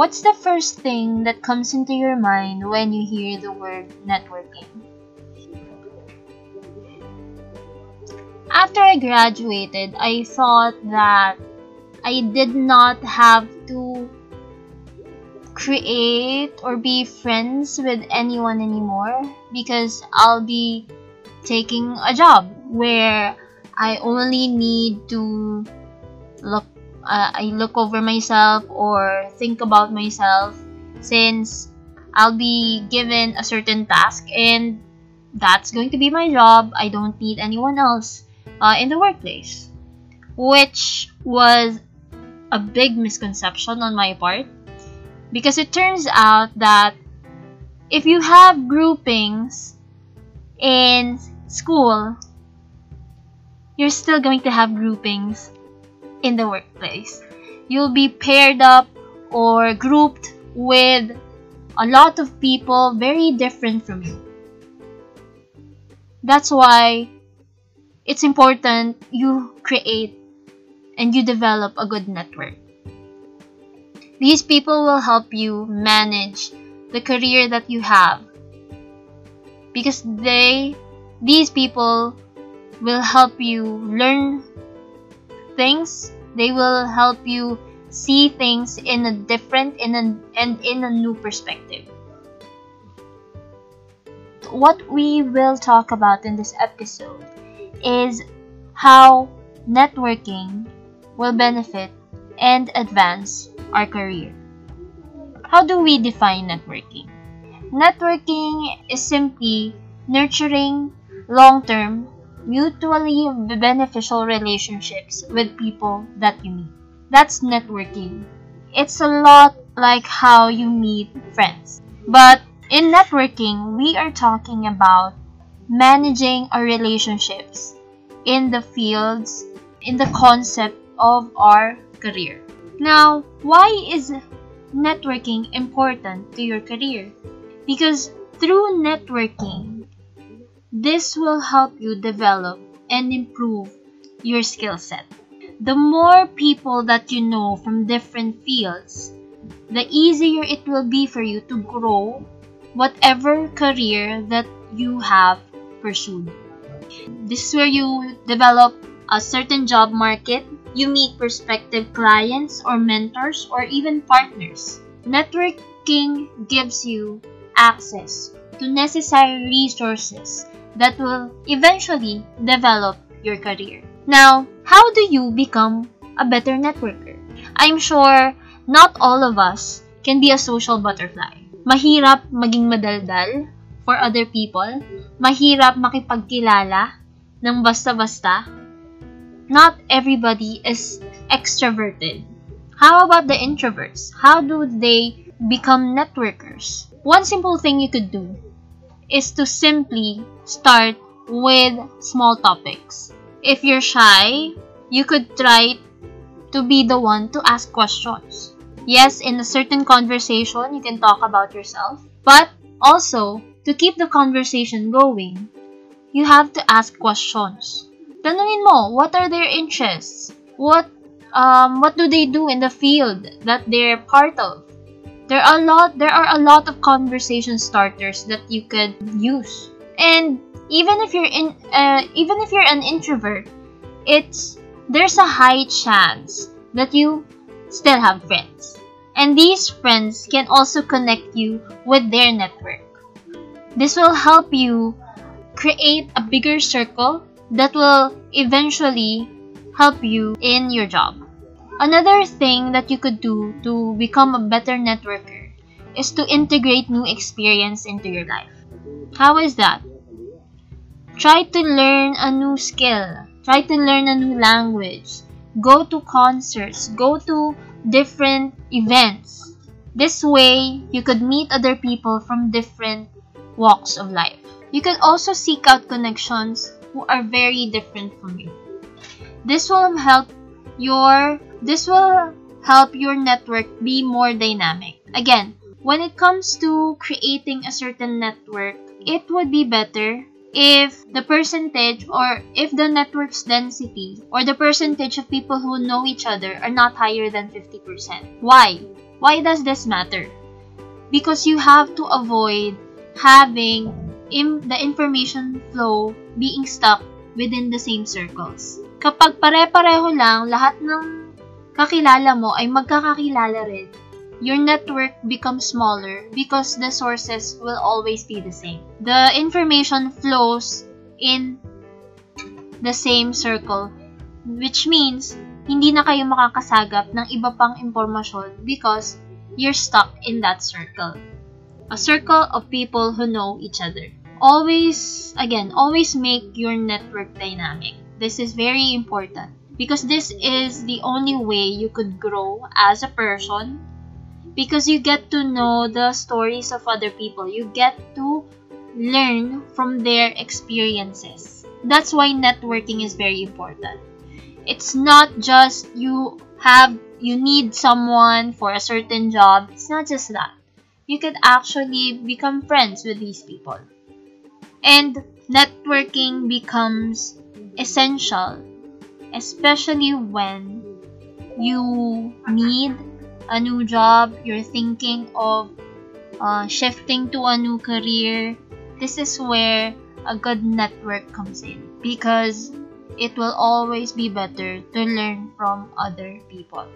What's the first thing that comes into your mind when you hear the word networking? After I graduated, I thought that I did not have to create or be friends with anyone anymore because I'll be taking a job where I only need to look uh, I look over myself or think about myself since I'll be given a certain task and that's going to be my job. I don't need anyone else uh, in the workplace, which was a big misconception on my part because it turns out that if you have groupings in school, you're still going to have groupings in the workplace. You'll be paired up or grouped with a lot of people very different from you. That's why it's important you create and you develop a good network. These people will help you manage the career that you have because they these people will help you learn things they will help you see things in a different in a, and in a new perspective what we will talk about in this episode is how networking will benefit and advance our career. How do we define networking? Networking is simply nurturing long term, mutually beneficial relationships with people that you meet. That's networking. It's a lot like how you meet friends. But in networking, we are talking about managing our relationships in the fields, in the concept of our career. Now, why is networking important to your career? Because through networking, this will help you develop and improve your skill set. The more people that you know from different fields, the easier it will be for you to grow whatever career that you have pursued. This is where you develop a certain job market you meet prospective clients or mentors or even partners. Networking gives you access to necessary resources that will eventually develop your career. Now, how do you become a better networker? I'm sure not all of us can be a social butterfly. Mahirap maging madaldal for other people. Mahirap makipagkilala ng basta-basta not everybody is extroverted. How about the introverts? How do they become networkers? One simple thing you could do is to simply start with small topics. If you're shy, you could try to be the one to ask questions. Yes, in a certain conversation, you can talk about yourself, but also to keep the conversation going, you have to ask questions. Tanungin mo, what are their interests? What um what do they do in the field that they're part of? There are a lot there are a lot of conversation starters that you could use. And even if you're in uh, even if you're an introvert, it's there's a high chance that you still have friends. And these friends can also connect you with their network. This will help you create a bigger circle that will eventually help you in your job. Another thing that you could do to become a better networker is to integrate new experience into your life. How is that? Try to learn a new skill. Try to learn a new language. Go to concerts. Go to different events. This way, you could meet other people from different walks of life. You could also seek out connections who are very different from you. This will help your this will help your network be more dynamic. Again, when it comes to creating a certain network, it would be better if the percentage or if the network's density or the percentage of people who know each other are not higher than 50%. Why? Why does this matter? Because you have to avoid having im- the information flow being stuck within the same circles. Kapag pare-pareho lang, lahat ng kakilala mo ay magkakakilala rin, your network becomes smaller because the sources will always be the same. The information flows in the same circle, which means hindi na kayo makakasagap ng iba pang impormasyon because you're stuck in that circle. A circle of people who know each other. Always, again, always make your network dynamic. This is very important because this is the only way you could grow as a person because you get to know the stories of other people. You get to learn from their experiences. That's why networking is very important. It's not just you have you need someone for a certain job. It's not just that. You could actually become friends with these people. And networking becomes essential, especially when you need a new job, you're thinking of uh, shifting to a new career. This is where a good network comes in because it will always be better to learn from other people.